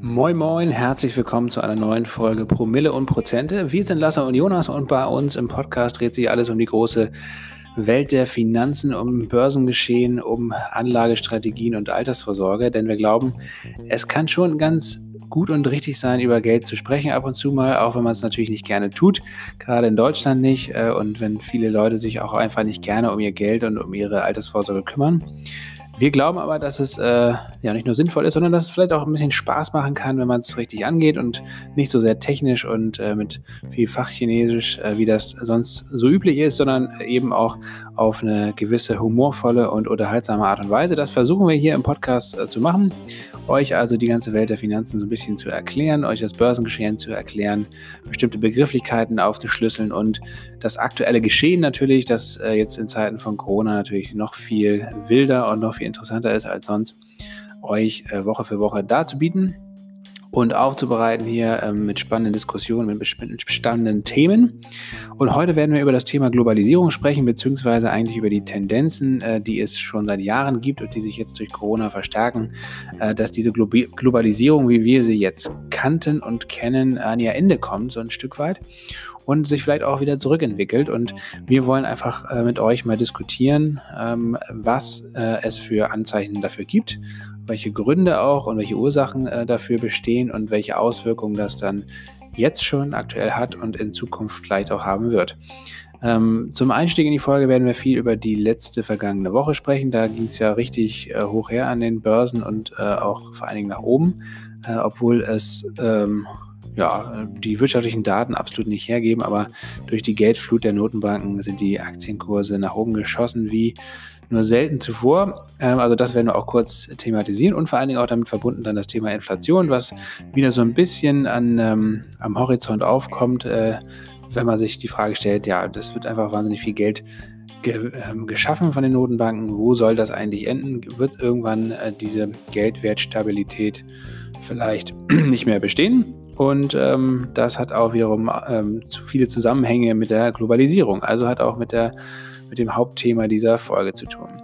Moin Moin, herzlich willkommen zu einer neuen Folge Promille und Prozente. Wir sind Lasse und Jonas und bei uns im Podcast dreht sich alles um die große Welt der Finanzen, um Börsengeschehen, um Anlagestrategien und Altersvorsorge, denn wir glauben, es kann schon ganz gut und richtig sein, über Geld zu sprechen ab und zu mal, auch wenn man es natürlich nicht gerne tut, gerade in Deutschland nicht äh, und wenn viele Leute sich auch einfach nicht gerne um ihr Geld und um ihre Altersvorsorge kümmern. Wir glauben aber, dass es äh, ja nicht nur sinnvoll ist, sondern dass es vielleicht auch ein bisschen Spaß machen kann, wenn man es richtig angeht und nicht so sehr technisch und äh, mit viel Fachchinesisch, äh, wie das sonst so üblich ist, sondern eben auch auf eine gewisse humorvolle und unterhaltsame Art und Weise. Das versuchen wir hier im Podcast äh, zu machen euch also die ganze Welt der Finanzen so ein bisschen zu erklären, euch das Börsengeschehen zu erklären, bestimmte Begrifflichkeiten aufzuschlüsseln und das aktuelle Geschehen natürlich, das äh, jetzt in Zeiten von Corona natürlich noch viel wilder und noch viel interessanter ist als sonst, euch äh, Woche für Woche darzubieten und aufzubereiten hier ähm, mit spannenden Diskussionen, mit spannenden Themen. Und heute werden wir über das Thema Globalisierung sprechen, beziehungsweise eigentlich über die Tendenzen, äh, die es schon seit Jahren gibt und die sich jetzt durch Corona verstärken, äh, dass diese Glo Globalisierung, wie wir sie jetzt kannten und kennen, an ihr Ende kommt, so ein Stück weit und sich vielleicht auch wieder zurückentwickelt. Und wir wollen einfach äh, mit euch mal diskutieren, ähm, was äh, es für Anzeichen dafür gibt welche Gründe auch und welche Ursachen äh, dafür bestehen und welche Auswirkungen das dann jetzt schon aktuell hat und in Zukunft vielleicht auch haben wird. Ähm, zum Einstieg in die Folge werden wir viel über die letzte vergangene Woche sprechen. Da ging es ja richtig äh, hoch her an den Börsen und äh, auch vor allen Dingen nach oben, äh, obwohl es ähm, ja, die wirtschaftlichen Daten absolut nicht hergeben, aber durch die Geldflut der Notenbanken sind die Aktienkurse nach oben geschossen wie nur selten zuvor. Ähm, also das werden wir auch kurz thematisieren und vor allen Dingen auch damit verbunden dann das Thema Inflation, was wieder so ein bisschen an, ähm, am Horizont aufkommt, äh, wenn man sich die Frage stellt, ja, das wird einfach wahnsinnig viel Geld ge ähm, geschaffen von den Notenbanken. Wo soll das eigentlich enden? Wird irgendwann äh, diese Geldwertstabilität vielleicht nicht mehr bestehen? Und ähm, das hat auch wiederum ähm, viele Zusammenhänge mit der Globalisierung, also hat auch mit der mit dem Hauptthema dieser Folge zu tun.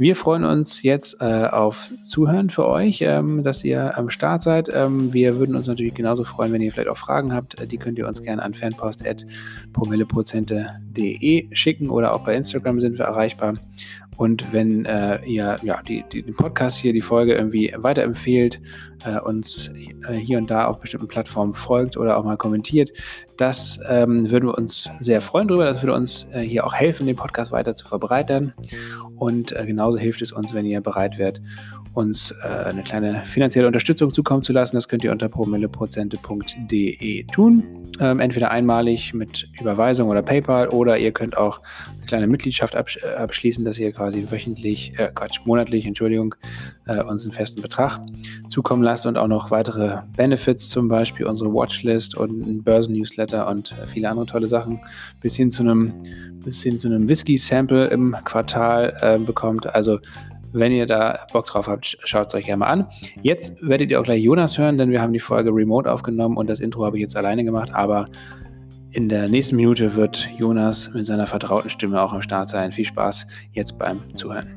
Wir freuen uns jetzt äh, auf Zuhören für euch, ähm, dass ihr am Start seid. Ähm, wir würden uns natürlich genauso freuen, wenn ihr vielleicht auch Fragen habt. Die könnt ihr uns gerne an fanpost.promilleprozente.de schicken oder auch bei Instagram sind wir erreichbar. Und wenn äh, ihr ja, die, die, den Podcast hier, die Folge irgendwie weiterempfehlt, äh, uns äh, hier und da auf bestimmten Plattformen folgt oder auch mal kommentiert, das ähm, würden wir uns sehr freuen darüber. Das würde uns äh, hier auch helfen, den Podcast weiter zu verbreitern. Und äh, genauso hilft es uns, wenn ihr bereit werdet, uns eine kleine finanzielle Unterstützung zukommen zu lassen. Das könnt ihr unter promilleprozente.de tun. Ähm, entweder einmalig mit Überweisung oder PayPal oder ihr könnt auch eine kleine Mitgliedschaft absch abschließen, dass ihr quasi wöchentlich, äh, Quatsch, monatlich, Entschuldigung, äh, uns einen festen Betrag zukommen lasst und auch noch weitere Benefits, zum Beispiel unsere Watchlist und ein Börsen-Newsletter und äh, viele andere tolle Sachen, bis hin zu einem, bis hin zu einem Whisky-Sample im Quartal äh, bekommt. Also wenn ihr da Bock drauf habt, schaut es euch gerne mal an. Jetzt werdet ihr auch gleich Jonas hören, denn wir haben die Folge remote aufgenommen und das Intro habe ich jetzt alleine gemacht, aber in der nächsten Minute wird Jonas mit seiner vertrauten Stimme auch am Start sein. Viel Spaß jetzt beim Zuhören.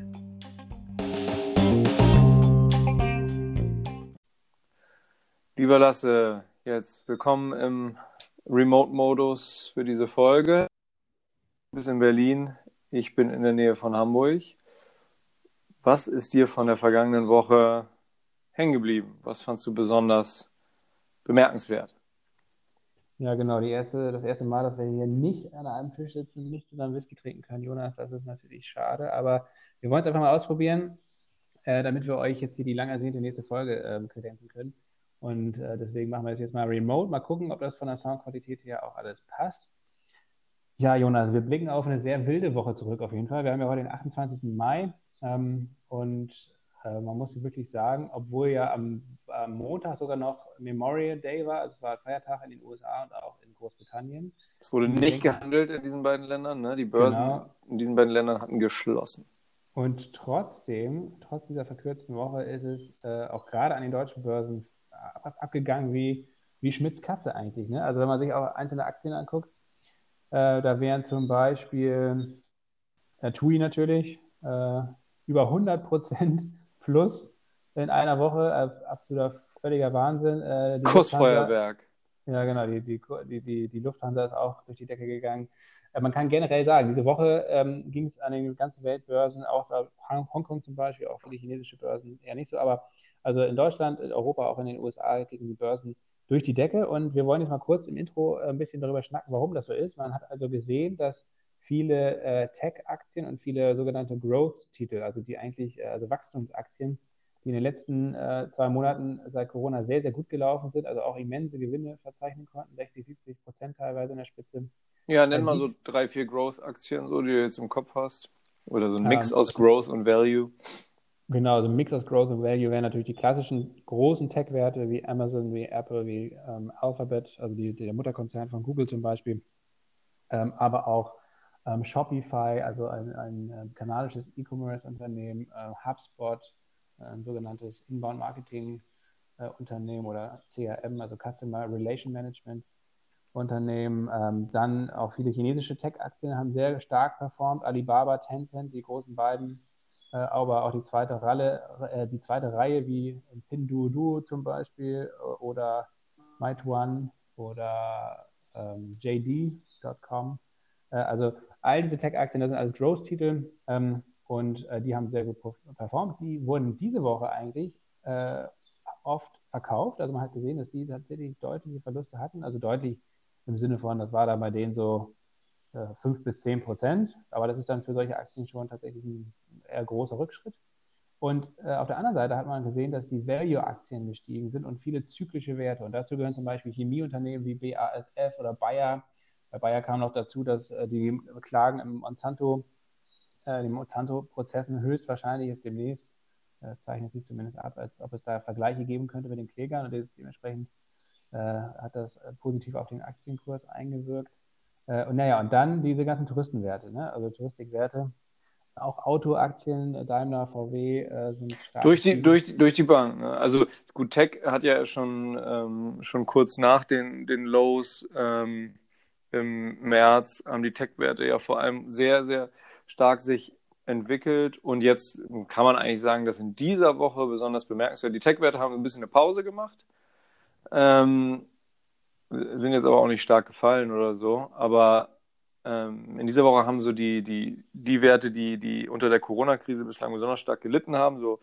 Lieber Lasse, jetzt willkommen im Remote-Modus für diese Folge. Du bist in Berlin, ich bin in der Nähe von Hamburg. Was ist dir von der vergangenen Woche hängen geblieben? Was fandst du besonders bemerkenswert? Ja, genau. Die erste, das erste Mal, dass wir hier nicht an einem Tisch sitzen, nicht zusammen Whisky trinken können, Jonas, das ist natürlich schade. Aber wir wollen es einfach mal ausprobieren, äh, damit wir euch jetzt hier die lang ersehnte nächste Folge ähm, kredenzen können. Und äh, deswegen machen wir das jetzt mal remote. Mal gucken, ob das von der Soundqualität her auch alles passt. Ja, Jonas, wir blicken auf eine sehr wilde Woche zurück auf jeden Fall. Wir haben ja heute den 28. Mai. Ähm, und man muss wirklich sagen, obwohl ja am, am, Montag sogar noch Memorial Day war, also es war Feiertag in den USA und auch in Großbritannien. Es wurde nicht gehandelt in diesen beiden Ländern, ne? Die Börsen genau. in diesen beiden Ländern hatten geschlossen. Und trotzdem, trotz dieser verkürzten Woche, ist es äh, auch gerade an den deutschen Börsen ab, abgegangen wie, wie Schmidts Katze eigentlich. Ne? Also wenn man sich auch einzelne Aktien anguckt, äh, da wären zum Beispiel äh, TUI natürlich, äh, über 100 Prozent plus in einer Woche, absoluter völliger Wahnsinn. Äh, Kursfeuerwerk. Ja, genau, die, die, die, die Lufthansa ist auch durch die Decke gegangen. Äh, man kann generell sagen, diese Woche ähm, ging es an den ganzen Weltbörsen, außer Hongkong zum Beispiel, auch viele chinesische Börsen eher nicht so, aber also in Deutschland, in Europa, auch in den USA gingen die Börsen durch die Decke und wir wollen jetzt mal kurz im Intro äh, ein bisschen darüber schnacken, warum das so ist. Man hat also gesehen, dass viele äh, Tech-Aktien und viele sogenannte Growth-Titel, also die eigentlich, äh, also Wachstumsaktien, die in den letzten äh, zwei Monaten seit Corona sehr, sehr gut gelaufen sind, also auch immense Gewinne verzeichnen konnten, 60, 70 Prozent teilweise in der Spitze. Ja, nenn mal so drei, vier Growth-Aktien, so, die du jetzt im Kopf hast. Oder so ein Mix ähm, aus Growth und Value. Genau, so ein Mix aus Growth und Value wären natürlich die klassischen großen Tech-Werte wie Amazon, wie Apple, wie ähm, Alphabet, also die, der Mutterkonzern von Google zum Beispiel, ähm, aber auch ähm, Shopify, also ein, ein, ein kanadisches E-Commerce-Unternehmen, äh, HubSpot, ein sogenanntes Inbound-Marketing-Unternehmen oder CRM, also Customer Relation Management. Unternehmen. Ähm, dann auch viele chinesische Tech-Aktien haben sehr stark performt. Alibaba, Tencent, die großen beiden, äh, aber auch die zweite, Ralle, äh, die zweite Reihe wie Pinduoduo zum Beispiel oder Meituan oder ähm, JD.com. Äh, also all diese Tech-Aktien, das sind alles Growth-Titel ähm, und äh, die haben sehr gut performt. Die wurden diese Woche eigentlich äh, oft verkauft. Also man hat gesehen, dass die tatsächlich deutliche Verluste hatten, also deutlich im Sinne von, das war da bei denen so äh, 5 bis 10 Prozent. Aber das ist dann für solche Aktien schon tatsächlich ein eher großer Rückschritt. Und äh, auf der anderen Seite hat man gesehen, dass die Value-Aktien gestiegen sind und viele zyklische Werte. Und dazu gehören zum Beispiel Chemieunternehmen wie BASF oder Bayer. Bei Bayer kam noch dazu, dass äh, die Klagen im Monsanto, äh, den Monsanto-Prozessen höchstwahrscheinlich ist demnächst, äh, zeichnet sich zumindest ab, als ob es da Vergleiche geben könnte mit den Klägern und dementsprechend äh, hat das äh, positiv auf den Aktienkurs eingewirkt. Äh, und naja, und dann diese ganzen Touristenwerte, ne? also Touristikwerte. Auch Autoaktien, Daimler, VW äh, sind stark. Durch die, durch, durch die Bank. Ne? Also gut, Tech hat ja schon, ähm, schon kurz nach den, den Lows ähm, im März, haben die Tech-Werte ja vor allem sehr, sehr stark sich entwickelt. Und jetzt kann man eigentlich sagen, dass in dieser Woche besonders bemerkenswert, die Tech-Werte haben ein bisschen eine Pause gemacht. Ähm, sind jetzt aber auch nicht stark gefallen oder so. Aber ähm, in dieser Woche haben so die, die, die Werte, die, die unter der Corona-Krise bislang besonders stark gelitten haben, so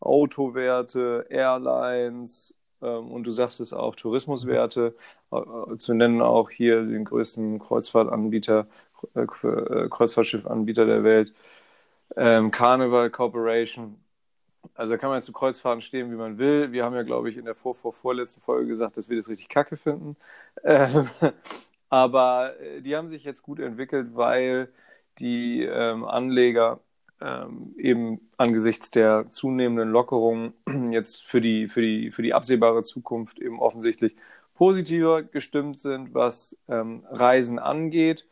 Autowerte, Airlines und du sagst es auch, Tourismuswerte, äh, zu nennen auch hier den größten Kreuzfahrtanbieter, äh, äh Kreuzfahrtschiffanbieter der Welt, ähm, Carnival Corporation, also da kann man jetzt zu Kreuzfahrten stehen, wie man will. Wir haben ja, glaube ich, in der vor, vor vorletzten Folge gesagt, dass wir das richtig kacke finden. Ähm, aber äh, die haben sich jetzt gut entwickelt, weil die ähm, Anleger ähm, eben angesichts der zunehmenden Lockerungen jetzt für die, für, die, für die absehbare Zukunft eben offensichtlich positiver gestimmt sind, was ähm, Reisen angeht.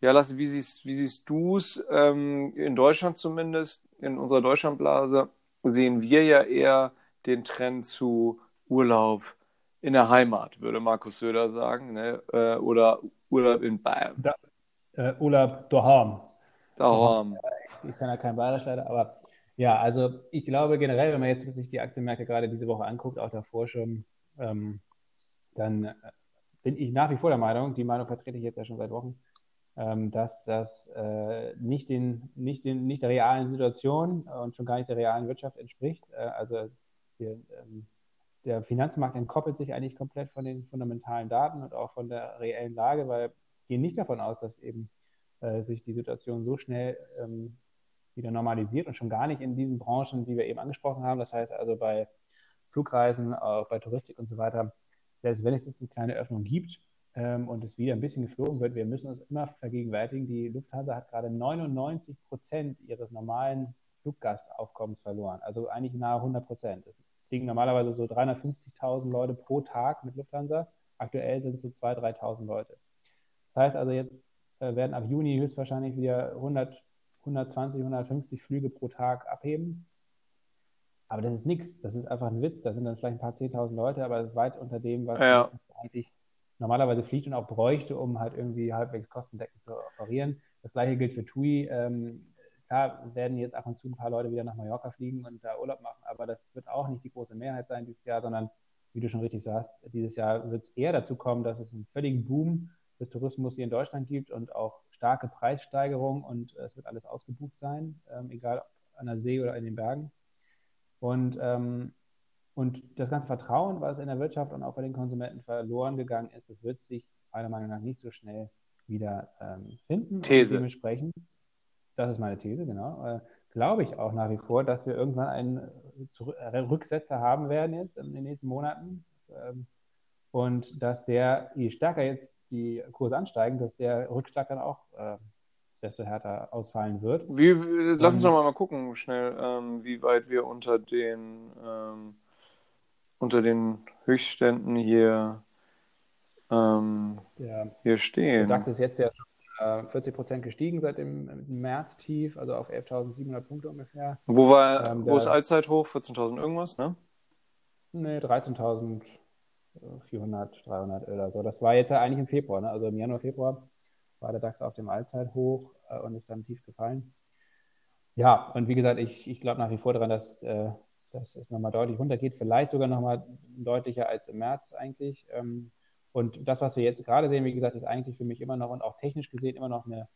Ja, Lasse, wie siehst, wie siehst du es ähm, in Deutschland zumindest, in unserer Deutschlandblase? sehen wir ja eher den Trend zu Urlaub in der Heimat, würde Markus Söder sagen, ne? Äh, oder Urlaub in Bayern. Da, äh, Urlaub daheim. Daheim. Ich kann ja kein Bayerisch aber ja, also ich glaube generell, wenn man jetzt sich die Aktienmärkte gerade diese Woche anguckt, auch davor schon, ähm, dann äh, bin ich nach wie vor der Meinung, die Meinung vertrete ich jetzt ja schon seit Wochen, ähm, dass das äh, nicht, den, nicht, den, nicht der realen Situation und schon gar nicht der realen Wirtschaft entspricht. Äh, also wir, ähm, der Finanzmarkt entkoppelt sich eigentlich komplett von den fundamentalen Daten und auch von der reellen Lage, weil wir gehen nicht davon aus, dass eben äh, sich die Situation so schnell ähm, wieder normalisiert und schon gar nicht in diesen Branchen, die wir eben angesprochen haben. Das heißt also bei Flugreisen, auch bei Touristik und so weiter, selbst wenn es jetzt eine kleine Öffnung gibt, ähm, und es wieder ein bisschen geflogen wird, wir müssen uns immer vergegenwärtigen, die Lufthansa hat gerade 99 Prozent ihres normalen Fluggastaufkommens verloren, also eigentlich nahe 100 Prozent. Es fliegen normalerweise so 350.000 Leute pro Tag mit Lufthansa, aktuell sind es so 2.000, 3.000 Leute. Das heißt also, jetzt werden ab Juni höchstwahrscheinlich wieder 100, 120, 150 Flüge pro Tag abheben. Aber das ist nichts, das ist einfach ein Witz. Da sind dann vielleicht ein paar 10.000 Leute, aber das ist weit unter dem, was ja. eigentlich normalerweise fliegt und auch bräuchte, um halt irgendwie halbwegs kostendeckend zu operieren. Das gleiche gilt für TUI. Ähm, klar werden jetzt ab und zu ein paar Leute wieder nach Mallorca fliegen und da Urlaub machen, aber das wird auch nicht die große Mehrheit sein dieses Jahr, sondern wie du schon richtig sagst, dieses Jahr wird es eher dazu kommen, dass es einen völligen Boom des Tourismus hier in Deutschland gibt und auch starke Preissteigerungen und es wird alles ausgebucht sein, ähm, egal ob an der See oder in den Bergen. Und, ähm, und das ganze Vertrauen, was in der Wirtschaft und auch bei den Konsumenten verloren gegangen ist, das wird sich meiner Meinung nach nicht so schnell wieder ähm, finden. These. Dementsprechend, das ist meine These, genau, äh, glaube ich auch nach wie vor, dass wir irgendwann einen äh, Rücksetzer haben werden jetzt in den nächsten Monaten. Ähm, und dass der, je stärker jetzt die Kurse ansteigen, dass der Rückschlag dann auch äh, desto härter ausfallen wird. Wie, lass uns doch mal, mal gucken, schnell, ähm, wie weit wir unter den, ähm, unter den Höchstständen hier, ähm, der, hier stehen. DAX ist jetzt ja schon 40 äh, Prozent gestiegen seit dem März-Tief, also auf 11.700 Punkte ungefähr. Wo war, ähm, wo ist Allzeithoch? 14.000 irgendwas, ne? Nee, 13.000. 400, 300 oder so. Das war jetzt eigentlich im Februar, ne? also im Januar, Februar war der DAX auf dem Allzeithoch äh, und ist dann tief gefallen. Ja, und wie gesagt, ich, ich glaube nach wie vor daran, dass, äh, dass es nochmal deutlich runtergeht, vielleicht sogar nochmal deutlicher als im März eigentlich. Ähm, und das, was wir jetzt gerade sehen, wie gesagt, ist eigentlich für mich immer noch und auch technisch gesehen immer noch eine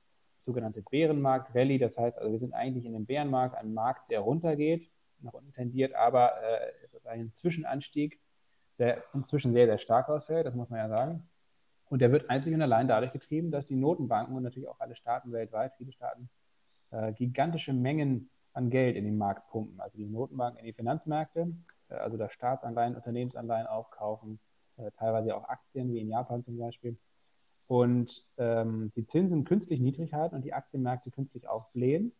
sogenannte Bärenmarkt-Rallye. Das heißt, also wir sind eigentlich in einem Bärenmarkt, ein Markt, der runtergeht, nach unten tendiert, aber äh, es ist ein Zwischenanstieg der inzwischen sehr, sehr stark ausfällt, das muss man ja sagen. Und der wird einzig und allein dadurch getrieben, dass die Notenbanken und natürlich auch alle Staaten weltweit, viele Staaten, äh, gigantische Mengen an Geld in den Markt pumpen. Also die Notenbanken in die Finanzmärkte, äh, also da Staatsanleihen, Unternehmensanleihen aufkaufen, äh, teilweise auch Aktien, wie in Japan zum Beispiel. Und ähm, die Zinsen künstlich niedrig halten und die Aktienmärkte künstlich aufblähen.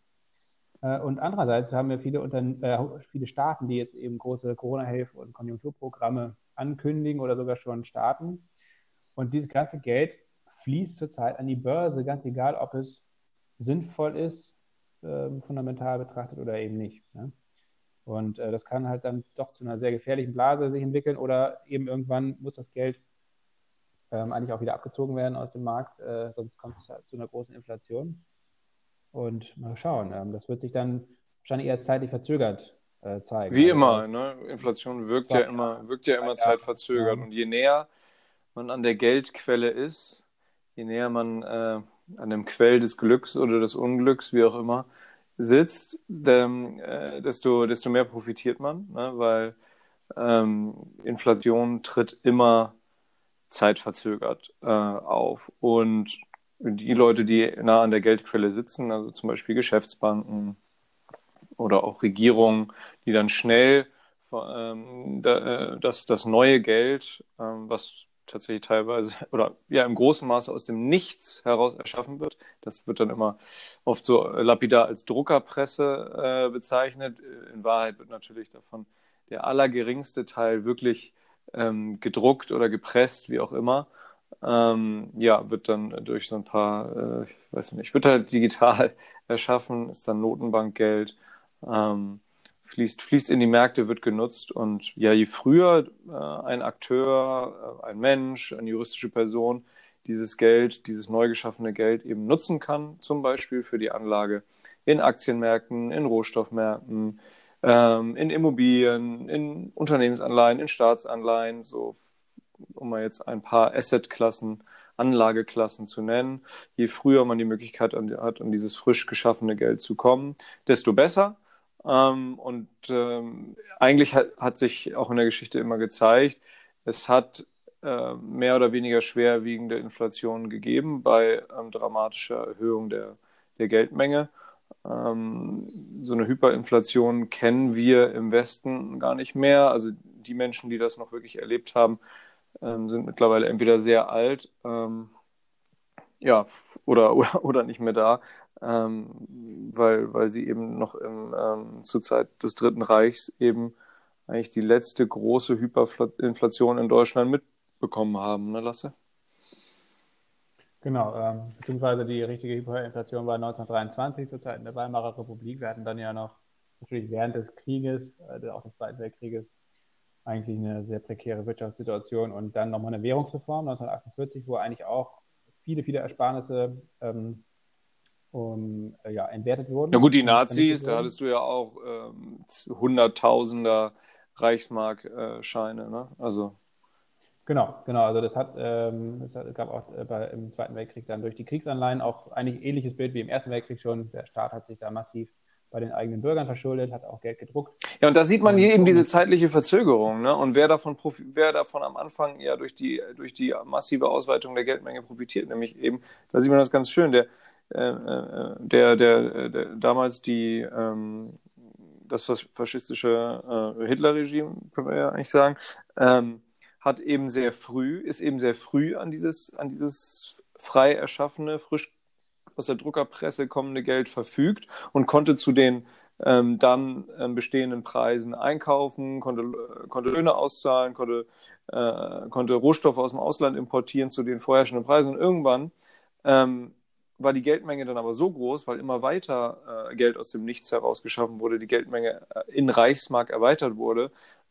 Äh, und andererseits haben wir viele, Unter äh, viele Staaten, die jetzt eben große Corona-Hilfe und Konjunkturprogramme ankündigen oder sogar schon starten. Und dieses ganze Geld fließt zurzeit an die Börse, ganz egal, ob es sinnvoll ist, äh, fundamental betrachtet oder eben nicht. Ne? Und äh, das kann halt dann doch zu einer sehr gefährlichen Blase sich entwickeln oder eben irgendwann muss das Geld ähm, eigentlich auch wieder abgezogen werden aus dem Markt, äh, sonst kommt es halt zu einer großen Inflation. Und mal schauen, ähm, das wird sich dann wahrscheinlich eher zeitlich verzögert äh, zeigen. Wie also immer, ne? Inflation wirkt ja immer, wirkt ja immer zeitverzögert. Und je näher man an der Geldquelle ist, je näher man äh, an dem Quell des Glücks oder des Unglücks, wie auch immer, sitzt, dem, äh, desto, desto mehr profitiert man, ne? weil ähm, Inflation tritt immer zeitverzögert äh, auf. Und die Leute, die nah an der Geldquelle sitzen, also zum Beispiel Geschäftsbanken, oder auch Regierungen, die dann schnell ähm, äh, das, das neue Geld, ähm, was tatsächlich teilweise oder ja im großen Maße aus dem Nichts heraus erschaffen wird. Das wird dann immer oft so lapidar als Druckerpresse äh, bezeichnet. In Wahrheit wird natürlich davon der allergeringste Teil wirklich ähm, gedruckt oder gepresst, wie auch immer. Ähm, ja, wird dann durch so ein paar, äh, ich weiß nicht, wird halt digital erschaffen, ist dann Notenbankgeld ähm, fließt, fließt in die Märkte, wird genutzt. Und ja, je früher äh, ein Akteur, äh, ein Mensch, eine juristische Person dieses Geld, dieses neu geschaffene Geld eben nutzen kann, zum Beispiel für die Anlage in Aktienmärkten, in Rohstoffmärkten, ähm, in Immobilien, in Unternehmensanleihen, in Staatsanleihen, so um mal jetzt ein paar Assetklassen, Anlageklassen zu nennen. Je früher man die Möglichkeit hat, an dieses frisch geschaffene Geld zu kommen, desto besser. Ähm, und ähm, eigentlich hat, hat, sich auch in der Geschichte immer gezeigt, es hat äh, mehr oder weniger schwerwiegende Inflation gegeben bei ähm, dramatischer Erhöhung der, der Geldmenge. Ähm, so eine Hyperinflation kennen wir im Westen gar nicht mehr. Also die Menschen, die das noch wirklich erlebt haben, ähm, sind mittlerweile entweder sehr alt, ähm, ja, oder, oder, oder nicht mehr da ähm, weil, weil sie eben noch im, ähm, zur Zeit des Dritten Reichs eben eigentlich die letzte große Hyperinflation in Deutschland mitbekommen haben, ne, Lasse? Genau, ähm, beziehungsweise die richtige Hyperinflation war 1923 zur Zeit der Weimarer Republik. Wir hatten dann ja noch natürlich während des Krieges, äh, auch des Zweiten Weltkrieges, eigentlich eine sehr prekäre Wirtschaftssituation und dann nochmal eine Währungsreform 1948, wo eigentlich auch viele, viele Ersparnisse ähm, um, äh, ja, entwertet wurden. Na gut, die Nazis, da hattest du ja auch ähm, Hunderttausender Reichsmark-Scheine, ne? Also. Genau, genau. Also das hat, ähm, es gab auch äh, bei, im Zweiten Weltkrieg dann durch die Kriegsanleihen auch eigentlich ähnliches Bild wie im Ersten Weltkrieg schon. Der Staat hat sich da massiv bei den eigenen Bürgern verschuldet, hat auch Geld gedruckt. Ja, und da sieht man hier eben diese zeitliche Verzögerung, ne? Und wer davon, wer davon am Anfang ja durch die, durch die massive Ausweitung der Geldmenge profitiert, nämlich eben, da sieht man das ganz schön, der, der, der, der, damals die, ähm, das faschistische äh, Hitler-Regime, können wir ja eigentlich sagen, ähm, hat eben sehr früh, ist eben sehr früh an dieses, an dieses frei erschaffene, frisch aus der Druckerpresse kommende Geld verfügt und konnte zu den ähm, dann ähm, bestehenden Preisen einkaufen, konnte, äh, konnte Löhne auszahlen, konnte, äh, konnte Rohstoffe aus dem Ausland importieren zu den vorherrschenden Preisen. Und irgendwann ähm, war die Geldmenge dann aber so groß, weil immer weiter äh, Geld aus dem Nichts heraus geschaffen wurde, die Geldmenge äh, in Reichsmark erweitert wurde,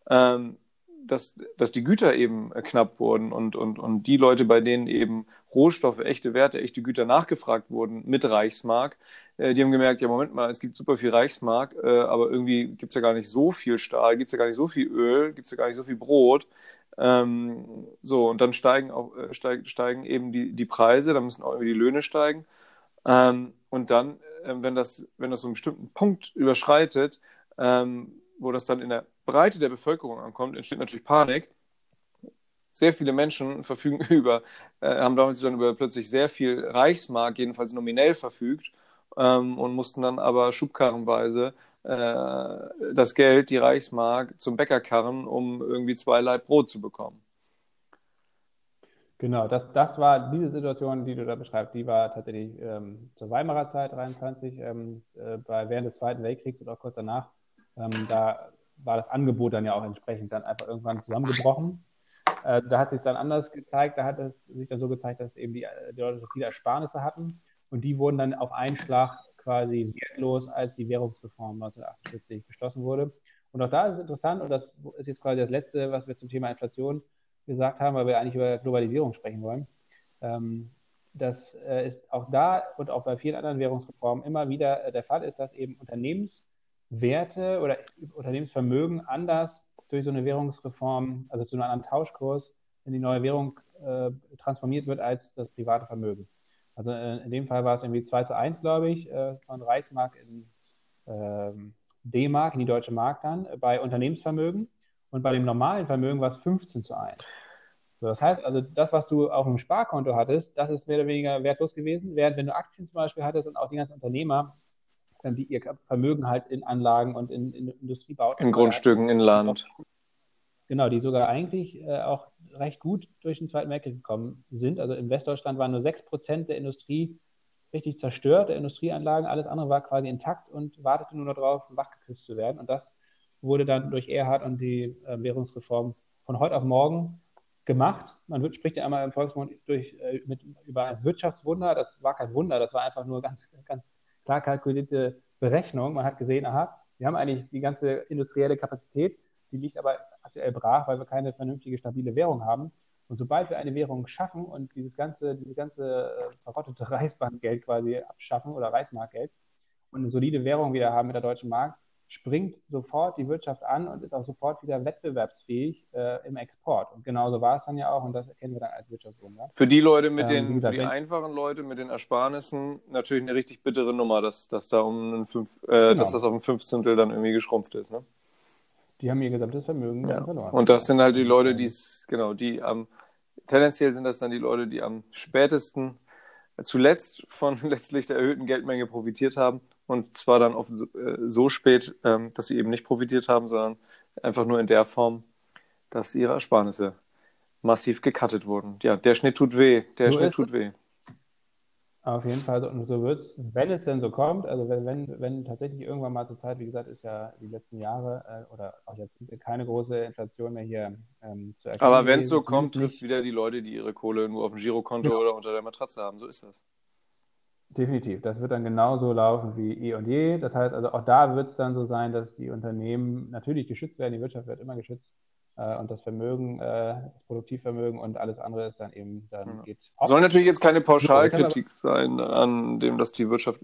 ähm, dass, dass die Güter eben äh, knapp wurden und, und, und die Leute, bei denen eben Rohstoffe, echte Werte, echte Güter nachgefragt wurden mit Reichsmark, äh, die haben gemerkt, ja, Moment mal, es gibt super viel Reichsmark, äh, aber irgendwie gibt es ja gar nicht so viel Stahl, gibt es ja gar nicht so viel Öl, gibt es ja gar nicht so viel Brot. Ähm, so, und dann steigen auch äh, steig, steigen eben die, die Preise, dann müssen auch irgendwie die Löhne steigen. Ähm, und dann, äh, wenn, das, wenn das so einen bestimmten Punkt überschreitet, ähm, wo das dann in der Breite der Bevölkerung ankommt, entsteht natürlich Panik. Sehr viele Menschen verfügen über, äh, haben damals dann über plötzlich sehr viel Reichsmark, jedenfalls nominell verfügt, ähm, und mussten dann aber schubkarrenweise äh, das Geld, die Reichsmark, zum Bäcker karren, um irgendwie zwei Leib Brot zu bekommen. Genau, das, das war diese Situation, die du da beschreibst, die war tatsächlich ähm, zur Weimarer Zeit 23, ähm, äh, bei, während des Zweiten Weltkriegs und auch kurz danach. Ähm, da war das Angebot dann ja auch entsprechend dann einfach irgendwann zusammengebrochen. Äh, da hat sich dann anders gezeigt, da hat es sich dann so gezeigt, dass eben die, die Leute so viele Ersparnisse hatten und die wurden dann auf einen Schlag quasi wertlos, als die Währungsreform 1948 beschlossen wurde. Und auch da ist es interessant, und das ist jetzt quasi das Letzte, was wir zum Thema Inflation gesagt haben, weil wir eigentlich über Globalisierung sprechen wollen. Ähm, das äh, ist auch da und auch bei vielen anderen Währungsreformen immer wieder äh, der Fall ist, dass eben Unternehmens Werte oder Unternehmensvermögen anders durch so eine Währungsreform, also zu einem anderen Tauschkurs, in die neue Währung äh, transformiert wird als das private Vermögen. Also äh, in dem Fall war es irgendwie 2 zu 1, glaube ich, äh, von Reichsmark in ähm, D-Mark, in die deutsche Mark dann, bei Unternehmensvermögen. Und bei dem normalen Vermögen war es 15 zu 1. So, das heißt also, das, was du auf dem Sparkonto hattest, das ist mehr oder weniger wertlos gewesen, während wenn du Aktien zum Beispiel hattest und auch die ganzen Unternehmer die ihr Vermögen halt in Anlagen und in, in Industrie baut. In Grundstücken, in Land. Genau, die sogar eigentlich äh, auch recht gut durch den Zweiten Weltkrieg gekommen sind. Also in Westdeutschland waren nur 6% der Industrie richtig zerstört, der Industrieanlagen. Alles andere war quasi intakt und wartete nur noch darauf, wachgeküsst zu werden. Und das wurde dann durch Erhard und die äh, Währungsreform von heute auf morgen gemacht. Man wird, spricht ja einmal im Volksmund durch, äh, mit, über ein Wirtschaftswunder. Das war kein Wunder, das war einfach nur ganz, ganz klar kalkulierte Berechnung. Man hat gesehen, aha, wir haben eigentlich die ganze industrielle Kapazität, die liegt aber aktuell brach, weil wir keine vernünftige, stabile Währung haben. Und sobald wir eine Währung schaffen und dieses ganze, diese ganze äh, verrottete Reichsbankgeld quasi abschaffen oder Reichsmarkgeld und eine solide Währung wieder haben mit der deutschen Mark, springt sofort die Wirtschaft an und ist auch sofort wieder wettbewerbsfähig äh, im Export. Und genauso war es dann ja auch und das erkennen wir dann als Wirtschaftswunder. Für die Leute mit ähm, den, gesagt, für die einfachen Leute mit den Ersparnissen natürlich eine richtig bittere Nummer, dass, dass da um ein fünf, äh, genau. dass das auf ein Fünfzehntel dann irgendwie geschrumpft ist. Ne? Die haben ihr gesamtes Vermögen ja. verloren. Und das sind halt die Leute, die es, genau, die am, tendenziell sind das dann die Leute, die am spätesten zuletzt von letztlich der erhöhten Geldmenge profitiert haben und zwar dann oft so, äh, so spät, ähm, dass sie eben nicht profitiert haben, sondern einfach nur in der Form, dass ihre Ersparnisse massiv gekattet wurden. Ja, der Schnitt tut weh, der so Schnitt tut weh. Auf jeden Fall, und so wird es, wenn es denn so kommt, also wenn, wenn, wenn tatsächlich irgendwann mal zur Zeit, wie gesagt, ist ja die letzten Jahre äh, oder auch jetzt keine große Inflation mehr hier ähm, zu erkennen. Aber wenn es so kommt, trifft es wieder die Leute, die ihre Kohle nur auf dem Girokonto genau. oder unter der Matratze haben. So ist das. Definitiv. Das wird dann genauso laufen wie eh und je. Das heißt also, auch da wird es dann so sein, dass die Unternehmen natürlich geschützt werden. Die Wirtschaft wird immer geschützt. äh, und das Vermögen, äh, das Produktivvermögen und alles andere ist dann eben, dann ja. geht Soll natürlich jetzt keine Pauschalkritik sein, an dem, dass die Wirtschaft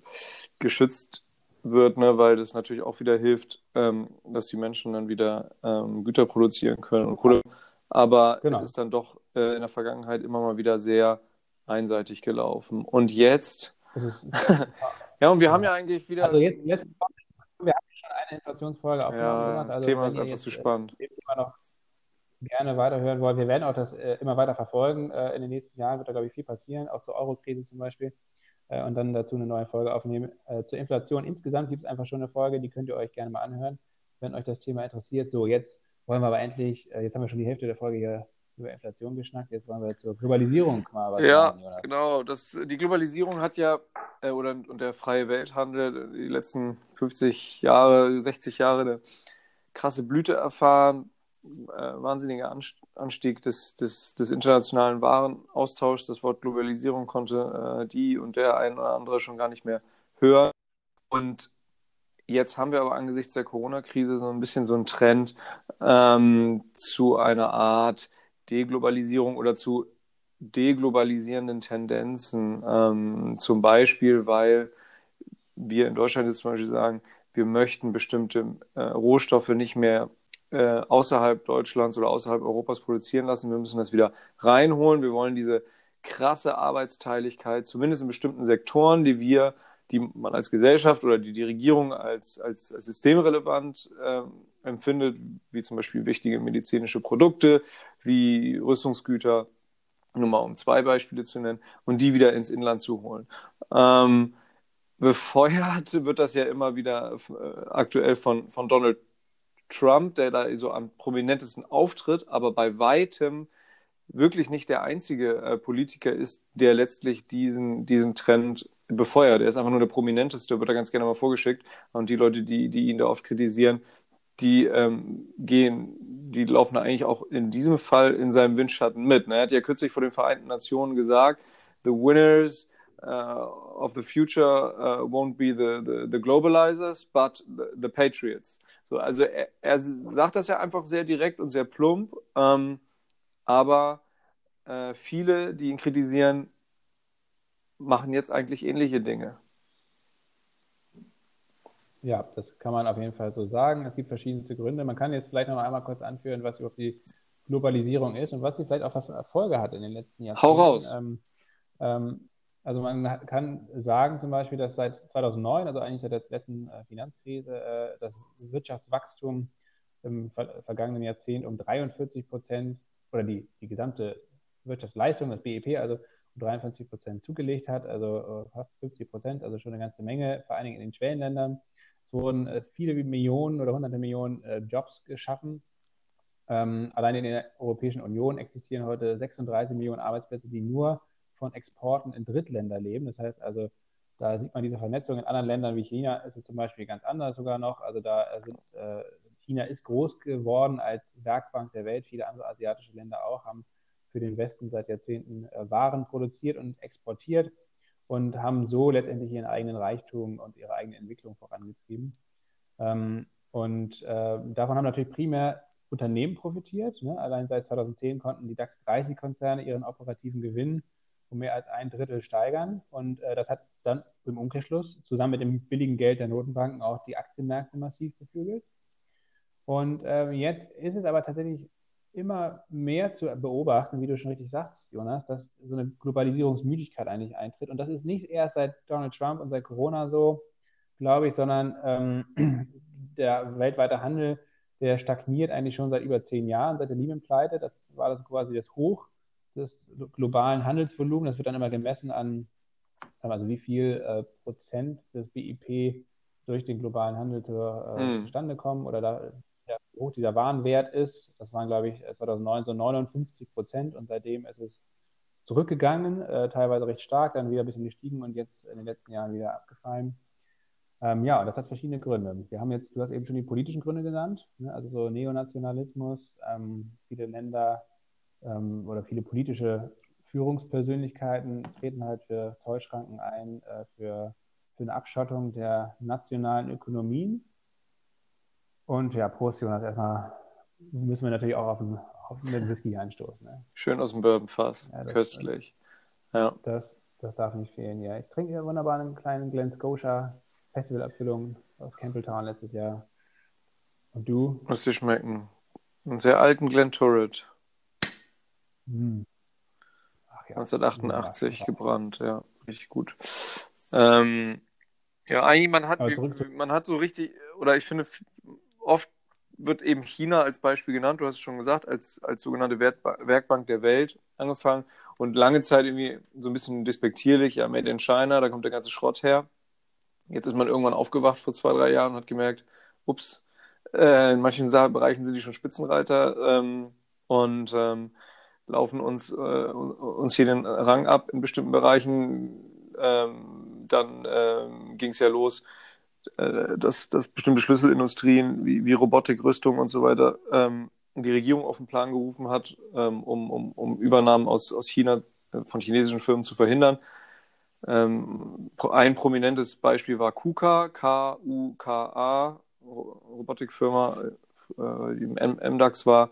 geschützt wird, ne, weil das natürlich auch wieder hilft, ähm, dass die Menschen dann wieder ähm, Güter produzieren können und Kohle. Aber genau. es ist dann doch äh, in der Vergangenheit immer mal wieder sehr einseitig gelaufen. Und jetzt, ja, und wir haben ja eigentlich wieder. Also jetzt, jetzt wir haben schon eine Inflationsfolge aufgenommen. Ja, das also Thema ist einfach zu spannend. Immer noch gerne weiterhören wollt. Wir werden auch das äh, immer weiter verfolgen. Äh, in den nächsten Jahren wird da, glaube ich, viel passieren, auch zur Euro-Krise zum Beispiel. Äh, und dann dazu eine neue Folge aufnehmen. Äh, zur Inflation insgesamt gibt es einfach schon eine Folge, die könnt ihr euch gerne mal anhören, wenn euch das Thema interessiert. So, jetzt wollen wir aber endlich, äh, jetzt haben wir schon die Hälfte der Folge hier über Inflation geschnackt, jetzt wollen wir zur Globalisierung mal was Ja, sagen, genau. Das, die Globalisierung hat ja, äh, oder und der freie Welthandel die letzten 50 Jahre, 60 Jahre eine krasse Blüte erfahren äh, wahnsinniger Anstieg des, des, des internationalen Warenaustauschs. Das Wort Globalisierung konnte äh, die und der ein oder andere schon gar nicht mehr hören. Und jetzt haben wir aber angesichts der Corona-Krise so ein bisschen so einen Trend ähm, zu einer Art Deglobalisierung oder zu deglobalisierenden Tendenzen. Ähm, zum Beispiel, weil wir in Deutschland jetzt zum Beispiel sagen, wir möchten bestimmte äh, Rohstoffe nicht mehr äh, außerhalb Deutschlands oder außerhalb Europas produzieren lassen. Wir müssen das wieder reinholen. Wir wollen diese krasse Arbeitsteiligkeit, zumindest in bestimmten Sektoren, die wir, die man als Gesellschaft oder die die Regierung als, als, systemrelevant äh, empfindet, wie zum Beispiel wichtige medizinische Produkte, wie Rüstungsgüter, nur mal um zwei Beispiele zu nennen, und die wieder ins Inland zu holen. Ähm, befeuert wird das ja immer wieder äh, aktuell von, von Donald Trump, der da so am prominentesten auftritt, aber bei weitem wirklich nicht der einzige äh, Politiker ist, der letztlich diesen, diesen Trend befeuert. Er ist einfach nur der prominenteste, wird da ganz gerne mal vorgeschickt. Und die Leute, die, die ihn da oft kritisieren, die ähm, gehen, die laufen eigentlich auch in diesem Fall in seinem Windschatten mit. Ne? Er hat ja kürzlich vor den Vereinten Nationen gesagt, the winners uh, of the future uh, won't be the, the, the globalizers, but the, the patriots. So, also er, er, sagt das ja einfach sehr direkt und sehr plump, ähm, aber äh, viele, die ihn kritisieren, machen jetzt eigentlich ähnliche Dinge. Ja, das kann man auf jeden Fall so sagen. Es gibt verschiedenste Gründe. Man kann jetzt vielleicht noch einmal kurz anführen, was überhaupt die Globalisierung ist und was sie vielleicht auch für Erfolge hat in den letzten Jahren. Hau raus. Ähm, ähm, also man kann sagen zum Beispiel, dass seit 2009, also eigentlich seit der letzten äh, Finanzkrise, äh, das Wirtschaftswachstum im vergangenen Jahrzehnt um 43 Prozent oder die, die gesamte Wirtschaftsleistung, das BIP, also um 43 Prozent zugelegt hat, also äh, fast 50 Prozent, also schon eine ganze Menge, vor allen Dingen in den Schwellenländern. Es wurden viele Millionen oder hunderte Millionen Jobs geschaffen. Ähm, allein in der Europäischen Union existieren heute 36 Millionen Arbeitsplätze, die nur von Exporten in Drittländer leben. Das heißt also, da sieht man diese Vernetzung. In anderen Ländern wie China ist es zum Beispiel ganz anders sogar noch. Also da sind, äh, China ist groß geworden als Werkbank der Welt. Viele andere asiatische Länder auch haben für den Westen seit Jahrzehnten äh, Waren produziert und exportiert und haben so letztendlich ihren eigenen Reichtum und ihre eigene Entwicklung vorangetrieben. Ähm, und äh, davon haben natürlich primär Unternehmen profitiert. Ne? Allein seit 2010 konnten die DAX 30-Konzerne ihren operativen Gewinn um mehr als ein Drittel steigern. Und äh, das hat dann im Umkehrschluss zusammen mit dem billigen Geld der Notenbanken auch die Aktienmärkte massiv beflügelt. Und äh, jetzt ist es aber tatsächlich immer mehr zu beobachten, wie du schon richtig sagst, Jonas, dass so eine Globalisierungsmüdigkeit eigentlich eintritt. Und das ist nicht erst seit Donald Trump und seit Corona so, glaube ich, sondern ähm, der weltweite Handel, der stagniert eigentlich schon seit über zehn Jahren, seit der Lehman-Pleite. Das war das quasi das Hoch des globalen Handelsvolumens. Das wird dann immer gemessen an, also wie viel äh, Prozent des BIP durch den globalen Handel zu, äh, hm. zustande kommen oder da, hoch dieser Warenwert ist. Das waren, glaube ich, 2009 so 59 Prozent und seitdem ist es zurückgegangen, äh, teilweise recht stark, dann wieder ein bisschen gestiegen und jetzt in den letzten Jahren wieder abgefallen. Ähm, ja, das hat verschiedene Gründe. Wir haben jetzt, du hast eben schon die politischen Gründe genannt, ne? also so Neonationalismus, ähm, viele Länder ähm, oder viele politische Führungspersönlichkeiten treten halt für Zollschranken ein, äh, für, für eine Abschottung der nationalen Ökonomien. Und ja, Prost Jonas, erstmal müssen wir natürlich auch auf einen, auf einen Whisky anstoßen. Ne? Schön aus dem Bourbonfass, ja, köstlich. Ja. Das, das darf nicht fehlen, ja. Ich trinke hier wunderbar einen kleinen Glen Scotia Festivalabfüllung aus Campbelltown letztes Jahr. Und du? Muss dir schmecken. Einen sehr alten Glen Turret. Hm. Ja. 1988 ja, gebrannt, ja, richtig gut. Ähm, ja, eigentlich, man hat, man hat so richtig, oder ich finde, oft wird eben China als Beispiel genannt, du hast es schon gesagt, als, als sogenannte Werkbank der Welt angefangen und lange Zeit irgendwie so ein bisschen despektierlich, ja, Made in China, da kommt der ganze Schrott her. Jetzt ist man irgendwann aufgewacht vor zwei, drei Jahren und hat gemerkt, ups, äh, in manchen Bereichen sind die schon Spitzenreiter ähm, und ähm, laufen uns, äh, uns hier den Rang ab in bestimmten Bereichen. Ähm, dann ähm, ging es ja los, dass, dass bestimmte Schlüsselindustrien wie, wie Robotik, Rüstung und so weiter ähm, die Regierung auf den Plan gerufen hat, ähm, um, um, um Übernahmen aus, aus China äh, von chinesischen Firmen zu verhindern. Ähm, ein prominentes Beispiel war KUKA, K-U-K-A, Robotikfirma, äh, die im MDAX war,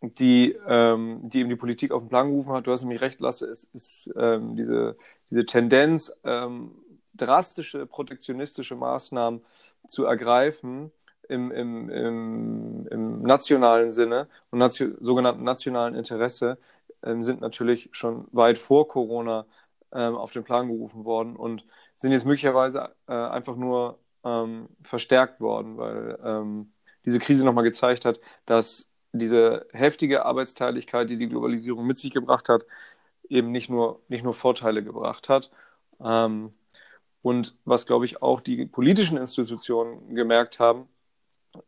die, ähm, die eben die Politik auf den Plan gerufen hat. Du hast nämlich recht, Lasse, es ist ähm, diese, diese Tendenz, ähm, drastische protektionistische Maßnahmen zu ergreifen im, im, im, im nationalen Sinne und nation, sogenannten nationalen Interesse ähm, sind natürlich schon weit vor Corona ähm, auf den Plan gerufen worden und sind jetzt möglicherweise äh, einfach nur ähm, verstärkt worden, weil ähm, diese Krise nochmal gezeigt hat, dass diese heftige Arbeitsteiligkeit, die die Globalisierung mit sich gebracht hat, eben nicht nur, nicht nur Vorteile gebracht hat. Ähm, und was, glaube ich, auch die politischen Institutionen gemerkt haben,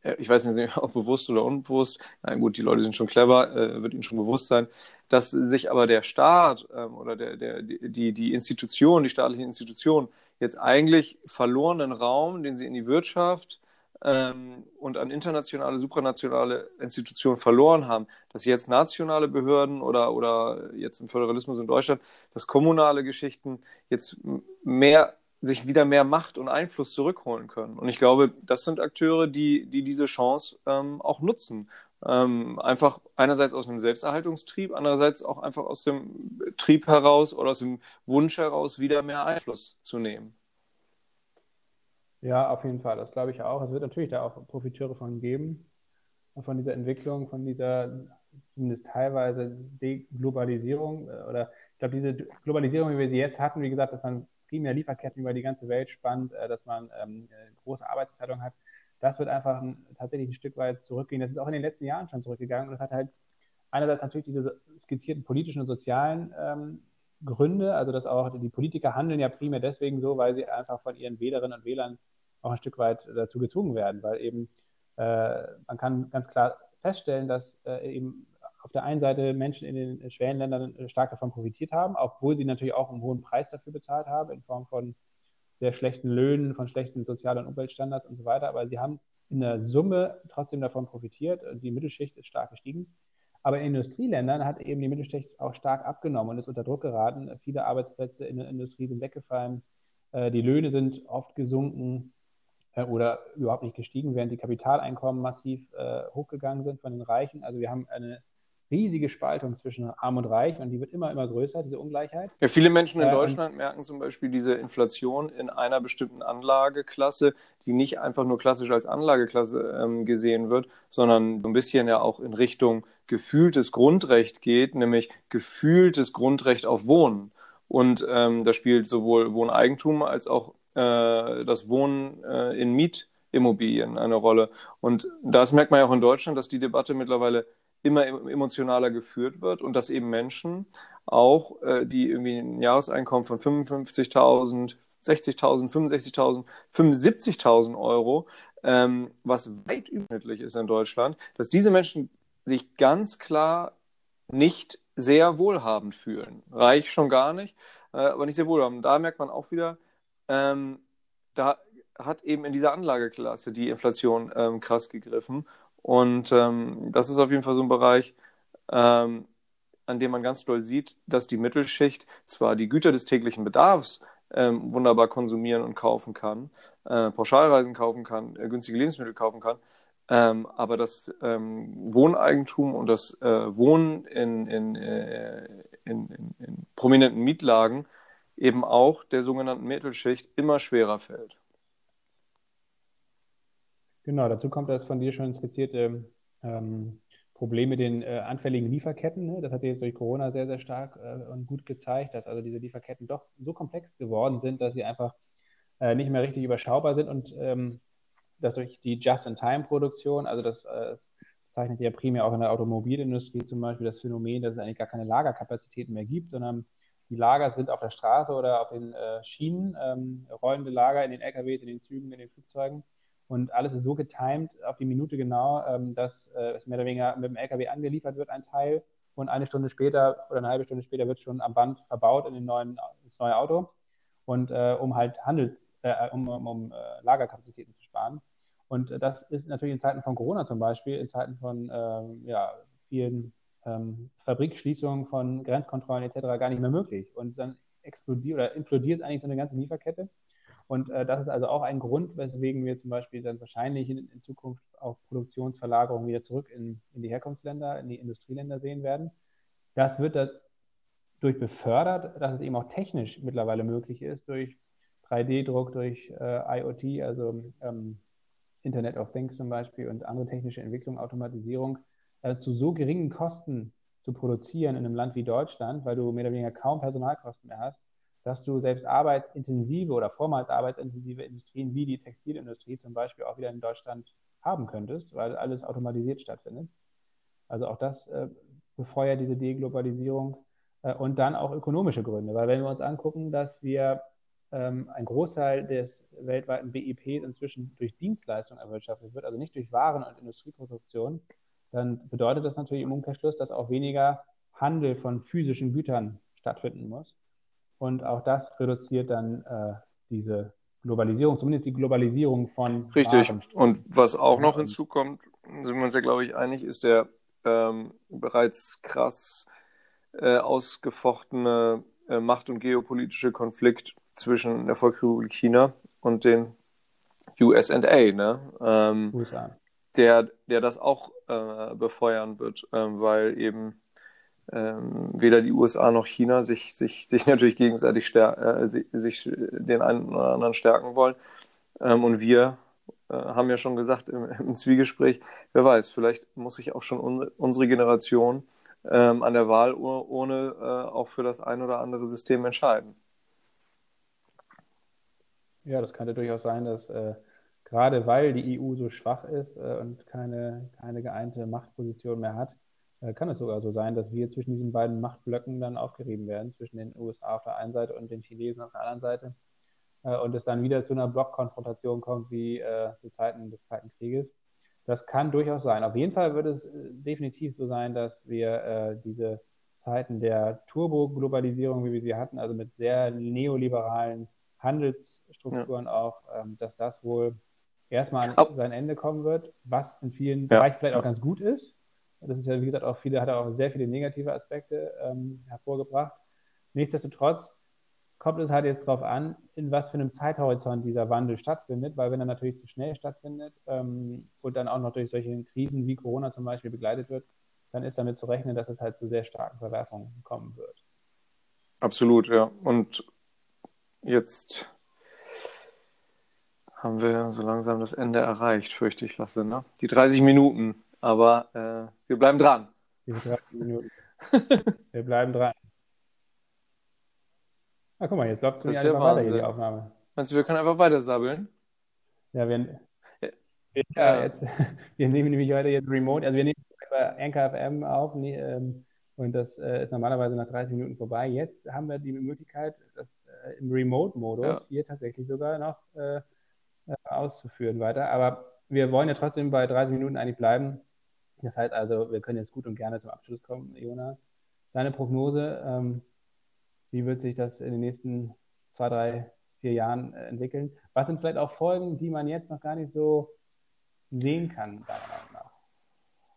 äh, ich weiß nicht, ob bewusst oder unbewusst, nein gut, die Leute sind schon clever, äh, wird ihnen schon bewusst sein, dass sich aber der Staat ähm, oder der, der, die, die Institution, die staatlichen Institutionen jetzt eigentlich verlorenen Raum, den sie in die Wirtschaft, ähm, und an internationale, supranationale Institutionen verloren haben, dass jetzt nationale Behörden oder, oder jetzt im Föderalismus in Deutschland, dass kommunale Geschichten jetzt mehr sich wieder mehr Macht und Einfluss zurückholen können. Und ich glaube, das sind Akteure, die, die diese Chance ähm, auch nutzen. Ähm, einfach einerseits aus einem Selbsterhaltungstrieb, andererseits auch einfach aus dem Trieb heraus oder aus dem Wunsch heraus, wieder mehr Einfluss zu nehmen. Ja, auf jeden Fall, das glaube ich auch. Es wird natürlich da auch Profiteure von geben, von dieser Entwicklung, von dieser zumindest teilweise Deglobalisierung äh, oder ich glaube, diese Globalisierung, wie wir sie jetzt hatten, wie gesagt, dass man primär Lieferketten über die ganze Welt spannt, äh, dass man ähm, große Arbeitszeitungen hat, das wird einfach ein, tatsächlich ein Stück weit zurückgehen. Das ist auch in den letzten Jahren schon zurückgegangen und das hat halt einerseits natürlich diese skizzierten politischen und sozialen ähm, Gründe, also dass auch die Politiker handeln ja primär deswegen so, weil sie einfach von ihren Wählerinnen und Wählern auch ein Stück weit dazu gezwungen werden, weil eben äh, man kann ganz klar feststellen, dass äh, eben auf der einen Seite Menschen in den Schwellenländern stark davon profitiert haben, obwohl sie natürlich auch einen hohen Preis dafür bezahlt haben, in Form von sehr schlechten Löhnen, von schlechten Sozial- und Umweltstandards und so weiter. Aber sie haben in der Summe trotzdem davon profitiert. Die Mittelschicht ist stark gestiegen. Aber in Industrieländern hat eben die Mittelschicht auch stark abgenommen und ist unter Druck geraten. Viele Arbeitsplätze in der Industrie sind weggefallen. Äh, die Löhne sind oft gesunken äh, oder überhaupt nicht gestiegen, während die Kapitaleinkommen massiv äh, hochgegangen sind von den Reichen. Also wir haben eine riesige Spaltung zwischen Arm und Reich und die wird immer, immer größer, diese Ungleichheit. Ja, viele Menschen in äh, Deutschland merken zum Beispiel diese Inflation in einer bestimmten Anlageklasse, die nicht einfach nur klassisch als Anlageklasse ähm, gesehen wird, sondern so ein bisschen ja auch in Richtung gefühltes Grundrecht geht, nämlich gefühltes Grundrecht auf Wohnen. Und ähm, da spielt sowohl Wohneigentum als auch äh, das Wohnen äh, in Mietimmobilien eine Rolle. Und das merkt man ja auch in Deutschland, dass die Debatte mittlerweile immer emotionaler geführt wird und dass eben Menschen auch, äh, die irgendwie ein Jahreseinkommen von 55.000, 60.000, 65.000, 75.000 Euro, ähm, was weit überdurchschnittlich ist in Deutschland, dass diese Menschen sich ganz klar nicht sehr wohlhabend fühlen. Reich schon gar nicht, äh, aber nicht sehr wohlhabend. Da merkt man auch wieder, ähm, da hat eben in dieser Anlageklasse die Inflation ähm, krass gegriffen. Und ähm, das ist auf jeden Fall so ein Bereich, ähm, an dem man ganz doll sieht, dass die Mittelschicht zwar die Güter des täglichen Bedarfs ähm, wunderbar konsumieren und kaufen kann, äh, Pauschalreisen kaufen kann, äh, günstige Lebensmittel kaufen kann, Ähm, aber das ähm, Wohneigentum und das äh, Wohnen in, in, äh, in, in, prominenten Mietlagen eben auch der sogenannten Mittelschicht immer schwerer fällt. Genau, dazu kommt das von dir schon skizzierte ähm, Problem mit den äh, anfälligen Lieferketten. Ne? Das hat jetzt durch Corona sehr, sehr stark äh, und gut gezeigt, dass also diese Lieferketten doch so komplex geworden sind, dass sie einfach äh, nicht mehr richtig überschaubar sind und ähm, dass durch die Just-in-Time-Produktion, also das, äh, das zeichnet ja primär auch in der Automobilindustrie zum Beispiel das Phänomen, dass es eigentlich gar keine Lagerkapazitäten mehr gibt, sondern die Lager sind auf der Straße oder auf den äh, Schienen, ähm, rollende Lager in den LKWs, in den Zügen, in den Flugzeugen. Und alles ist so getimed auf die Minute genau, ähm, dass äh, es mehr oder weniger mit dem LKW angeliefert wird, ein Teil. Und eine Stunde später oder eine halbe Stunde später wird schon am Band verbaut in den neuen, ins neue Auto. Und äh, um halt Handels, äh, um, um, um äh, Lagerkapazitäten zu sparen. Und das ist natürlich in Zeiten von Corona zum Beispiel, in Zeiten von ähm, ja, vielen ähm, Fabrikschließungen, von Grenzkontrollen etc. gar nicht mehr möglich. Und dann explodiert oder implodiert eigentlich so eine ganze Lieferkette. Und äh, das ist also auch ein Grund, weswegen wir zum Beispiel dann wahrscheinlich in, in Zukunft auch Produktionsverlagerungen wieder zurück in, in, die Herkunftsländer, in die Industrieländer sehen werden. Das wird dadurch befördert, dass es eben auch technisch mittlerweile möglich ist, durch 3D-Druck, durch äh, IoT, also ähm, Internet of Things zum Beispiel und andere technische Entwicklung, Automatisierung, äh, zu so geringen Kosten zu produzieren in einem Land wie Deutschland, weil du mehr oder weniger kaum Personalkosten mehr hast, dass du selbst arbeitsintensive oder vormals arbeitsintensive Industrien wie die Textilindustrie zum Beispiel auch wieder in Deutschland haben könntest, weil alles automatisiert stattfindet. Also auch das äh, befeuert diese Deglobalisierung äh, und dann auch ökonomische Gründe, weil wenn wir uns angucken, dass wir ähm, ein Großteil des weltweiten BIPs inzwischen durch Dienstleistungen erwirtschaftet wird, also nicht durch Waren- und Industrieproduktion, dann bedeutet das natürlich im Umkehrschluss, dass auch weniger Handel von physischen Gütern stattfinden muss. Und auch das reduziert dann äh, diese Globalisierung, zumindest die Globalisierung von. Richtig. Und was auch noch hinzukommt, sind wir uns ja, glaube ich, einig, ist der ähm, bereits krass äh, ausgefochtene äh, Macht- und geopolitische Konflikt zwischen der Volksrepublik China und den USA, ne? Ähm, USA. Der, der das auch äh, befeuern wird, ähm, weil eben ähm, weder die USA noch China sich, sich, sich natürlich gegenseitig äh, sich den einen oder anderen stärken wollen. Ähm, und wir äh, haben ja schon gesagt im, im, Zwiegespräch, wer weiß, vielleicht muss sich auch schon un unsere Generation ähm, an der Wahlurne äh, auch für das ein oder andere System entscheiden. Ja, das könnte durchaus sein, dass äh, gerade weil die EU so schwach ist äh, und keine, keine geeinte Machtposition mehr hat, kann es sogar so sein, dass wir zwischen diesen beiden Machtblöcken dann aufgerieben werden, zwischen den USA auf der einen Seite und den Chinesen auf der anderen Seite. Äh, und es dann wieder zu einer Blockkonfrontation kommt wie äh, zu Zeiten des Kalten Krieges. Das kann durchaus sein. Auf jeden Fall wird es definitiv so sein, dass wir diese Zeiten der Turbo-Globalisierung, wie wir sie hatten, also mit sehr neoliberalen Handelsstrukturen ja. auch, ähm, dass das wohl erstmal an sein Ende kommen wird, was in vielen ja. Bereichen vielleicht auch ganz gut ist, das ist ja, wie gesagt, auch viele, hat auch sehr viele negative Aspekte ähm, hervorgebracht. Nichtsdestotrotz kommt es halt jetzt darauf an, in was für einem Zeithorizont dieser Wandel stattfindet, weil wenn er natürlich zu schnell stattfindet ähm, und dann auch noch durch solche Krisen wie Corona zum Beispiel begleitet wird, dann ist damit zu rechnen, dass es halt zu sehr starken Verwerfungen kommen wird. Absolut, ja. Und jetzt haben wir so langsam das Ende erreicht, fürchte ich, Lasse. Ne? Die 30 Minuten. Aber äh, wir bleiben dran. wir bleiben dran. Ah, guck mal, jetzt läuft es einfach weiter hier, die Aufnahme. Meinst du, wir können einfach weiter sabbeln? Ja, wir, ja. ja jetzt, wir nehmen nämlich heute jetzt Remote, also wir nehmen bei Anchor FM auf nee, ähm, und das äh, ist normalerweise nach 30 Minuten vorbei. Jetzt haben wir die Möglichkeit, das äh, im Remote-Modus ja. hier tatsächlich sogar noch äh, äh auszuführen weiter. Aber wir wollen ja trotzdem bei 30 Minuten eigentlich bleiben. Das heißt also, wir können jetzt gut und gerne zum Abschluss kommen, Jonas. Deine Prognose, ähm, wie wird sich das in den nächsten zwei, drei, vier Jahren äh, entwickeln? Was sind vielleicht auch Folgen, die man jetzt noch gar nicht so sehen kann, deiner Meinung nach?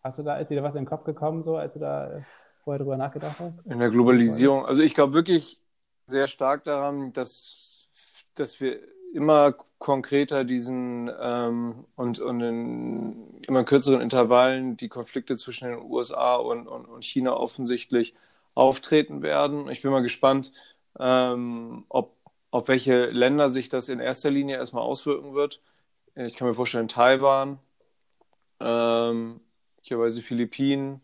Hast du da, ist dir was in den Kopf gekommen, so, als du da äh, vorher drüber nachgedacht hast? In der Globalisierung, also ich glaube wirklich sehr stark daran, dass, dass wir immer konkreter diesen ähm, und, und in immer kürzeren Intervallen die Konflikte zwischen den USA und, und, und China offensichtlich auftreten werden. Ich bin mal gespannt, ähm, ob, auf welche Länder sich das in erster Linie erstmal auswirken wird. Ich kann mir vorstellen, Taiwan, ähm, möglicherweise Philippinen,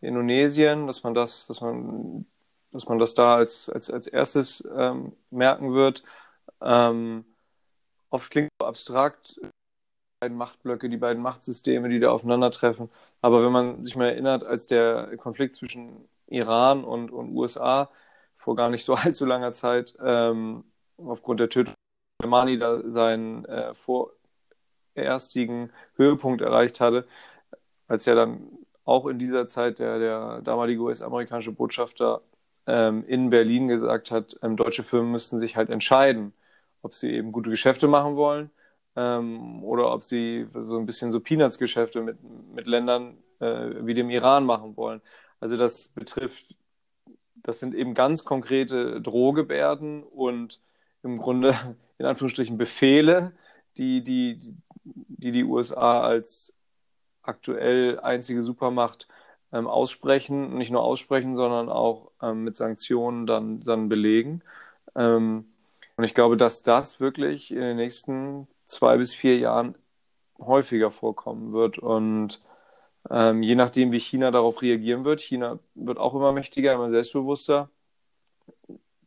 Indonesien, dass man das, dass man, dass man das da als, als, als erstes ähm, merken wird. Ähm, oft klingt es abstrakt, die beiden Machtblöcke, die beiden Machtsysteme, die da aufeinandertreffen. Aber wenn man sich mal erinnert, als der Konflikt zwischen Iran und, und USA vor gar nicht so allzu langer Zeit ähm, aufgrund der Tötung Mani da seinen äh, vorerstigen Höhepunkt erreicht hatte, als ja dann auch in dieser Zeit der, der damalige US-amerikanische Botschafter ähm, in Berlin gesagt hat, ähm, deutsche Firmen müssten sich halt entscheiden, ob sie eben gute Geschäfte machen wollen ähm, oder ob sie so ein bisschen so Peanuts-Geschäfte mit, mit Ländern äh, wie dem Iran machen wollen. Also das betrifft, das sind eben ganz konkrete Drohgebärden und im Grunde in Anführungsstrichen Befehle, die die, die, die USA als aktuell einzige Supermacht ähm, aussprechen, nicht nur aussprechen, sondern auch ähm, mit Sanktionen dann, dann belegen. Ähm, und ich glaube, dass das wirklich in den nächsten zwei bis vier Jahren häufiger vorkommen wird. Und ähm, je nachdem, wie China darauf reagieren wird, China wird auch immer mächtiger, immer selbstbewusster,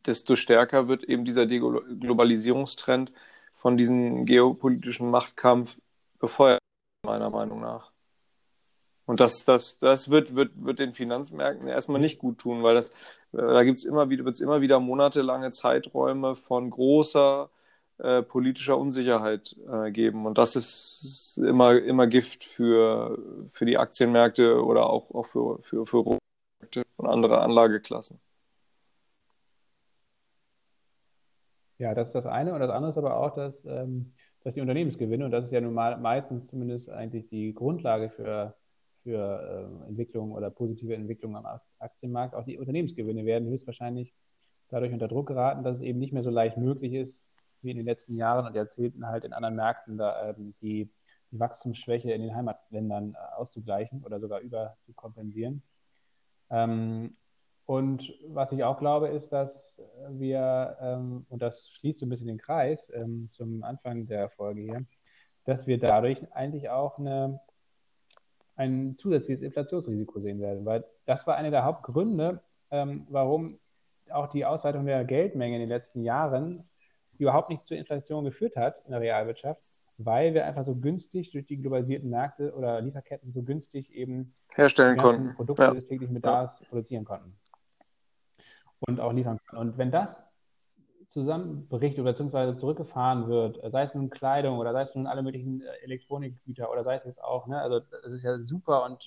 desto stärker wird eben dieser Deglobalisierungstrend von diesem geopolitischen Machtkampf befeuert, meiner Meinung nach. Und das, das, das wird, wird, wird den Finanzmärkten erstmal nicht gut tun, weil das, äh, da gibt's immer wieder, wird es immer wieder monatelange Zeiträume von großer äh, politischer Unsicherheit äh, geben. Und das ist immer, immer Gift für, für die Aktienmärkte oder auch, auch für, für, für Rohmärkte und andere Anlageklassen. Ja, das ist das eine. Und das andere ist aber auch, dass, ähm, dass die Unternehmensgewinne, und das ist ja nun mal meistens zumindest eigentlich die Grundlage für für äh, Entwicklung oder positive Entwicklung am Aktienmarkt. Auch die Unternehmensgewinne werden höchstwahrscheinlich dadurch unter Druck geraten, dass es eben nicht mehr so leicht möglich ist, wie in den letzten Jahren und Jahrzehnten halt in anderen Märkten da ähm, die, die Wachstumsschwäche in den Heimatländern äh, auszugleichen oder sogar über zu kompensieren. Ähm, und was ich auch glaube, ist, dass wir, ähm, und das schließt so ein bisschen den Kreis ähm, zum Anfang der Folge hier, dass wir dadurch eigentlich auch eine ein zusätzliches Inflationsrisiko sehen werden, weil das war einer der Hauptgründe, ähm, warum auch die Ausweitung der Geldmenge in den letzten Jahren überhaupt nicht zur Inflation geführt hat in der Realwirtschaft, weil wir einfach so günstig durch die globalisierten Märkte oder Lieferketten so günstig eben herstellen konnten, Produkte ja. des täglichen Bedarfs ja. produzieren konnten und auch liefern konnten. Und wenn das zusammenbricht oder beziehungsweise zurückgefahren wird, sei es nun Kleidung oder sei es nun alle möglichen äh, Elektronikgüter oder sei es jetzt auch, ne, also es ist ja super und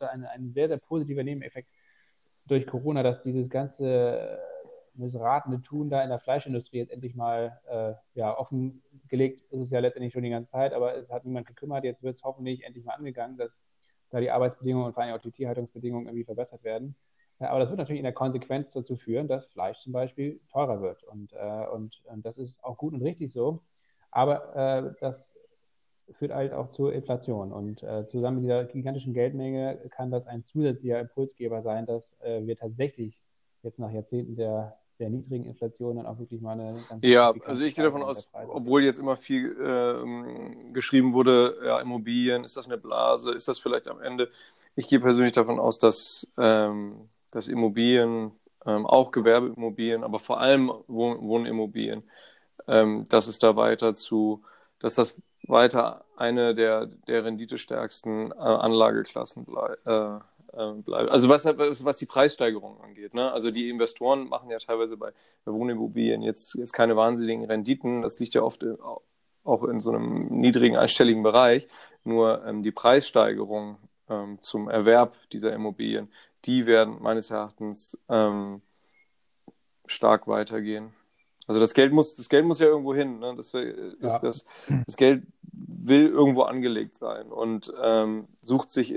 ein, ein sehr, sehr positiver Nebeneffekt durch Corona, dass dieses ganze äh, missratene Tun da in der Fleischindustrie jetzt endlich mal äh, ja, offengelegt ist es ja letztendlich schon die ganze Zeit, aber es hat niemand gekümmert. Jetzt wird es hoffentlich endlich mal angegangen, dass da die Arbeitsbedingungen und vor allem auch die Tierhaltungsbedingungen irgendwie verbessert werden. Aber das wird natürlich in der Konsequenz dazu führen, dass Fleisch zum Beispiel teurer wird. Und, äh, und, und das ist auch gut und richtig so. Aber äh, das führt halt auch zur Inflation. Und äh, zusammen mit dieser gigantischen Geldmenge kann das ein zusätzlicher Impulsgeber sein, dass äh, wir tatsächlich jetzt nach Jahrzehnten der, der niedrigen Inflation dann auch wirklich mal eine ganz Ja, also ich gehe davon aus, obwohl jetzt immer viel äh, geschrieben wurde, ja, Immobilien, ist das eine Blase, ist das vielleicht am Ende? Ich gehe persönlich davon aus, dass ähm, dass Immobilien, ähm, auch Gewerbeimmobilien, aber vor allem Wohn Wohnimmobilien, ähm, dass es da weiter zu, dass das weiter eine der, der renditestärksten äh, Anlageklassen blei äh, äh, bleibt. Also was, was die Preissteigerung angeht. Ne? Also die Investoren machen ja teilweise bei, Wohnimmobilien jetzt, jetzt keine wahnsinnigen Renditen. Das liegt ja oft in, auch in so einem niedrigen einstelligen Bereich. Nur ähm, die Preissteigerung ähm, zum Erwerb dieser Immobilien, die werden meines Erachtens ähm, stark weitergehen. Also das Geld muss, das Geld muss ja irgendwo hin. Ne? Das, ist, ja. das, das Geld will irgendwo angelegt sein und ähm, sucht sich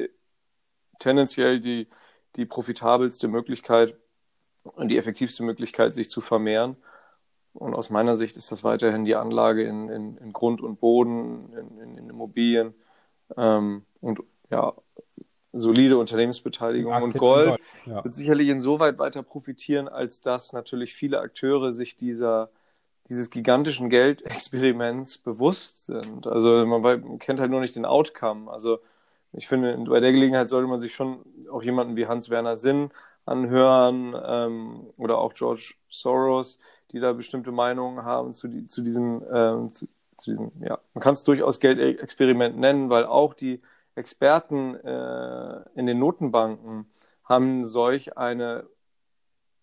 tendenziell die, die profitabelste Möglichkeit und die effektivste Möglichkeit, sich zu vermehren. und aus meiner Sicht ist das weiterhin die Anlage in, in, in Grund und Boden, in, in Immobilien ähm, und ja, solide Unternehmensbeteiligung. Und Gold, Gold ja. wird sicherlich insoweit weiter profitieren, als dass natürlich viele Akteure sich dieser dieses gigantischen Geldexperiments bewusst sind. Also man kennt halt nur nicht den Outcome. Also ich finde, bei der Gelegenheit sollte man sich schon auch jemanden wie Hans-Werner Sinn anhören ähm, oder auch George Soros, die da bestimmte Meinungen haben zu, die, zu diesem, ähm, zu, zu, diesem, ja, man kann es durchaus Geldexperiment nennen, weil auch die Experten äh, in den Notenbanken haben solch eine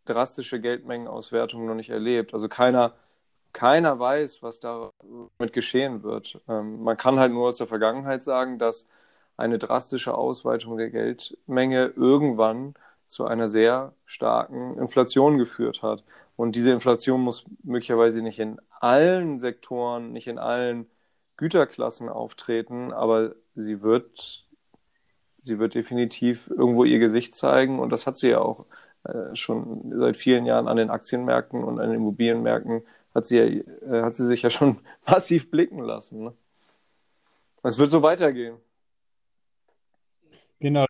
drastische Geldmengenauswertung noch nicht erlebt. Also keiner, keiner weiß, was damit geschehen wird. Ähm, man kann halt nur aus der Vergangenheit sagen, dass eine drastische Ausweitung der Geldmenge irgendwann zu einer sehr starken Inflation geführt hat. Und diese Inflation muss möglicherweise nicht in allen Sektoren, nicht in allen Güterklassen auftreten, aber sie wird, sie wird definitiv irgendwo ihr Gesicht zeigen und das hat sie ja auch äh, schon seit vielen Jahren an den Aktienmärkten und an den Immobilienmärkten hat sie, äh, hat sie sich ja schon massiv blicken lassen. Ne? Es wird so weitergehen. Genau.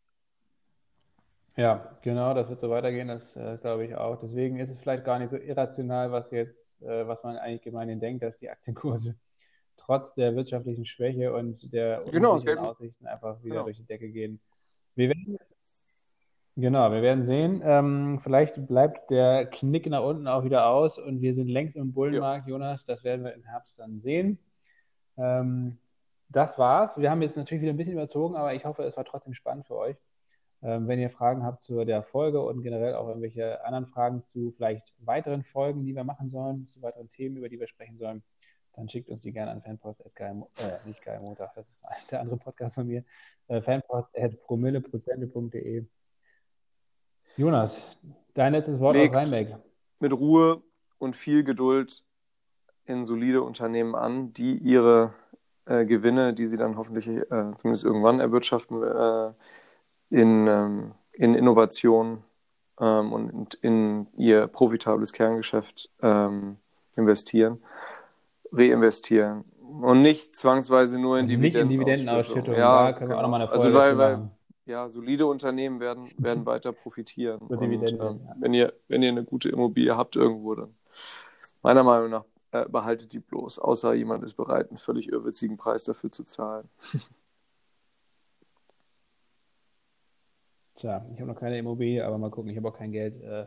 Ja, genau, das wird so weitergehen, das äh, glaube ich auch. Deswegen ist es vielleicht gar nicht so irrational, was jetzt, äh, was man eigentlich gemeinhin denkt, dass die Aktienkurse trotz der wirtschaftlichen Schwäche und der genau, Aussichten einfach wieder genau. durch die Decke gehen. Wir werden, genau, wir werden sehen. Ähm, vielleicht bleibt der Knick nach unten auch wieder aus und wir sind längst im Bullenmarkt, ja. Jonas. Das werden wir im Herbst dann sehen. Ähm, das war's. Wir haben jetzt natürlich wieder ein bisschen überzogen, aber ich hoffe, es war trotzdem spannend für euch. Ähm, wenn ihr Fragen habt zu der Folge und generell auch irgendwelche anderen Fragen zu vielleicht weiteren Folgen, die wir machen sollen, zu weiteren Themen, über die wir sprechen sollen, dann schickt uns die gerne an fanpost.gmo, äh, nicht geilmontag, das ist der andere Podcast von mir, äh, fanpost.promilleprozente.de. Jonas, dein letztes Wort Legt aus Rheinbeck. Mit Ruhe und viel Geduld in solide Unternehmen an, die ihre äh, Gewinne, die sie dann hoffentlich äh, zumindest irgendwann erwirtschaften, äh, in, ähm, in Innovation ähm, und in ihr profitables Kerngeschäft ähm, investieren, reinvestieren und nicht zwangsweise nur in also Dividenden. Nicht in Dividendenausschüttung, ja, da können wir auch nochmal eine Folge also weil, weil ja, solide Unternehmen werden, werden weiter profitieren. und, ähm, ja. wenn, ihr, wenn ihr eine gute Immobilie habt irgendwo, dann meiner Meinung nach äh, behaltet die bloß, außer jemand ist bereit, einen völlig irrwitzigen Preis dafür zu zahlen. Tja, ich habe noch keine Immobilie, aber mal gucken, ich habe auch kein Geld, äh,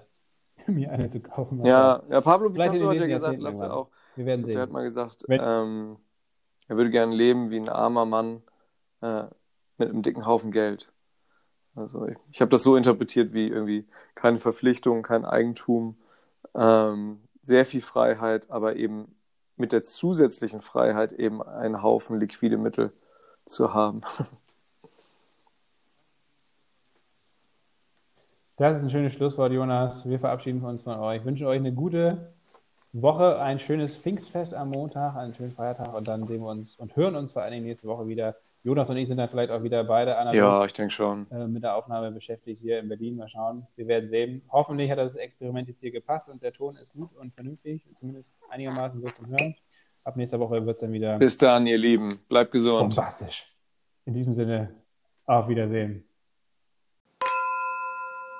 mir eine zu kaufen. Ja, ja Pablo Picasso hat ja gesagt, lass er auch. Wir werden sehen. Er hat mal gesagt, ähm, er würde gerne leben wie ein armer Mann äh, mit einem dicken Haufen Geld. Also ich, ich habe das so interpretiert wie irgendwie keine Verpflichtung, kein Eigentum, ähm, sehr viel Freiheit, aber eben mit der zusätzlichen Freiheit eben einen Haufen liquide Mittel zu haben. Das ist ein schönes Schlusswort, Jonas. Wir verabschieden uns von euch. Ich wünsche euch eine gute Woche, ein schönes Pfingstfest am Montag, einen schönen Feiertag und dann sehen wir uns und hören uns vor allen Dingen nächste Woche wieder. Jonas und ich sind dann vielleicht auch wieder beide analog, ja, ich denke schon. Äh, mit der Aufnahme beschäftigt hier in Berlin. Mal schauen. Wir werden sehen. Hoffentlich hat das Experiment jetzt hier gepasst und der Ton ist gut und vernünftig, zumindest einigermaßen so zum Hören. Ab nächster Woche wird es dann wieder. Bis dann, ihr Lieben. Bleibt gesund. Bombastisch. In diesem Sinne, auf Wiedersehen.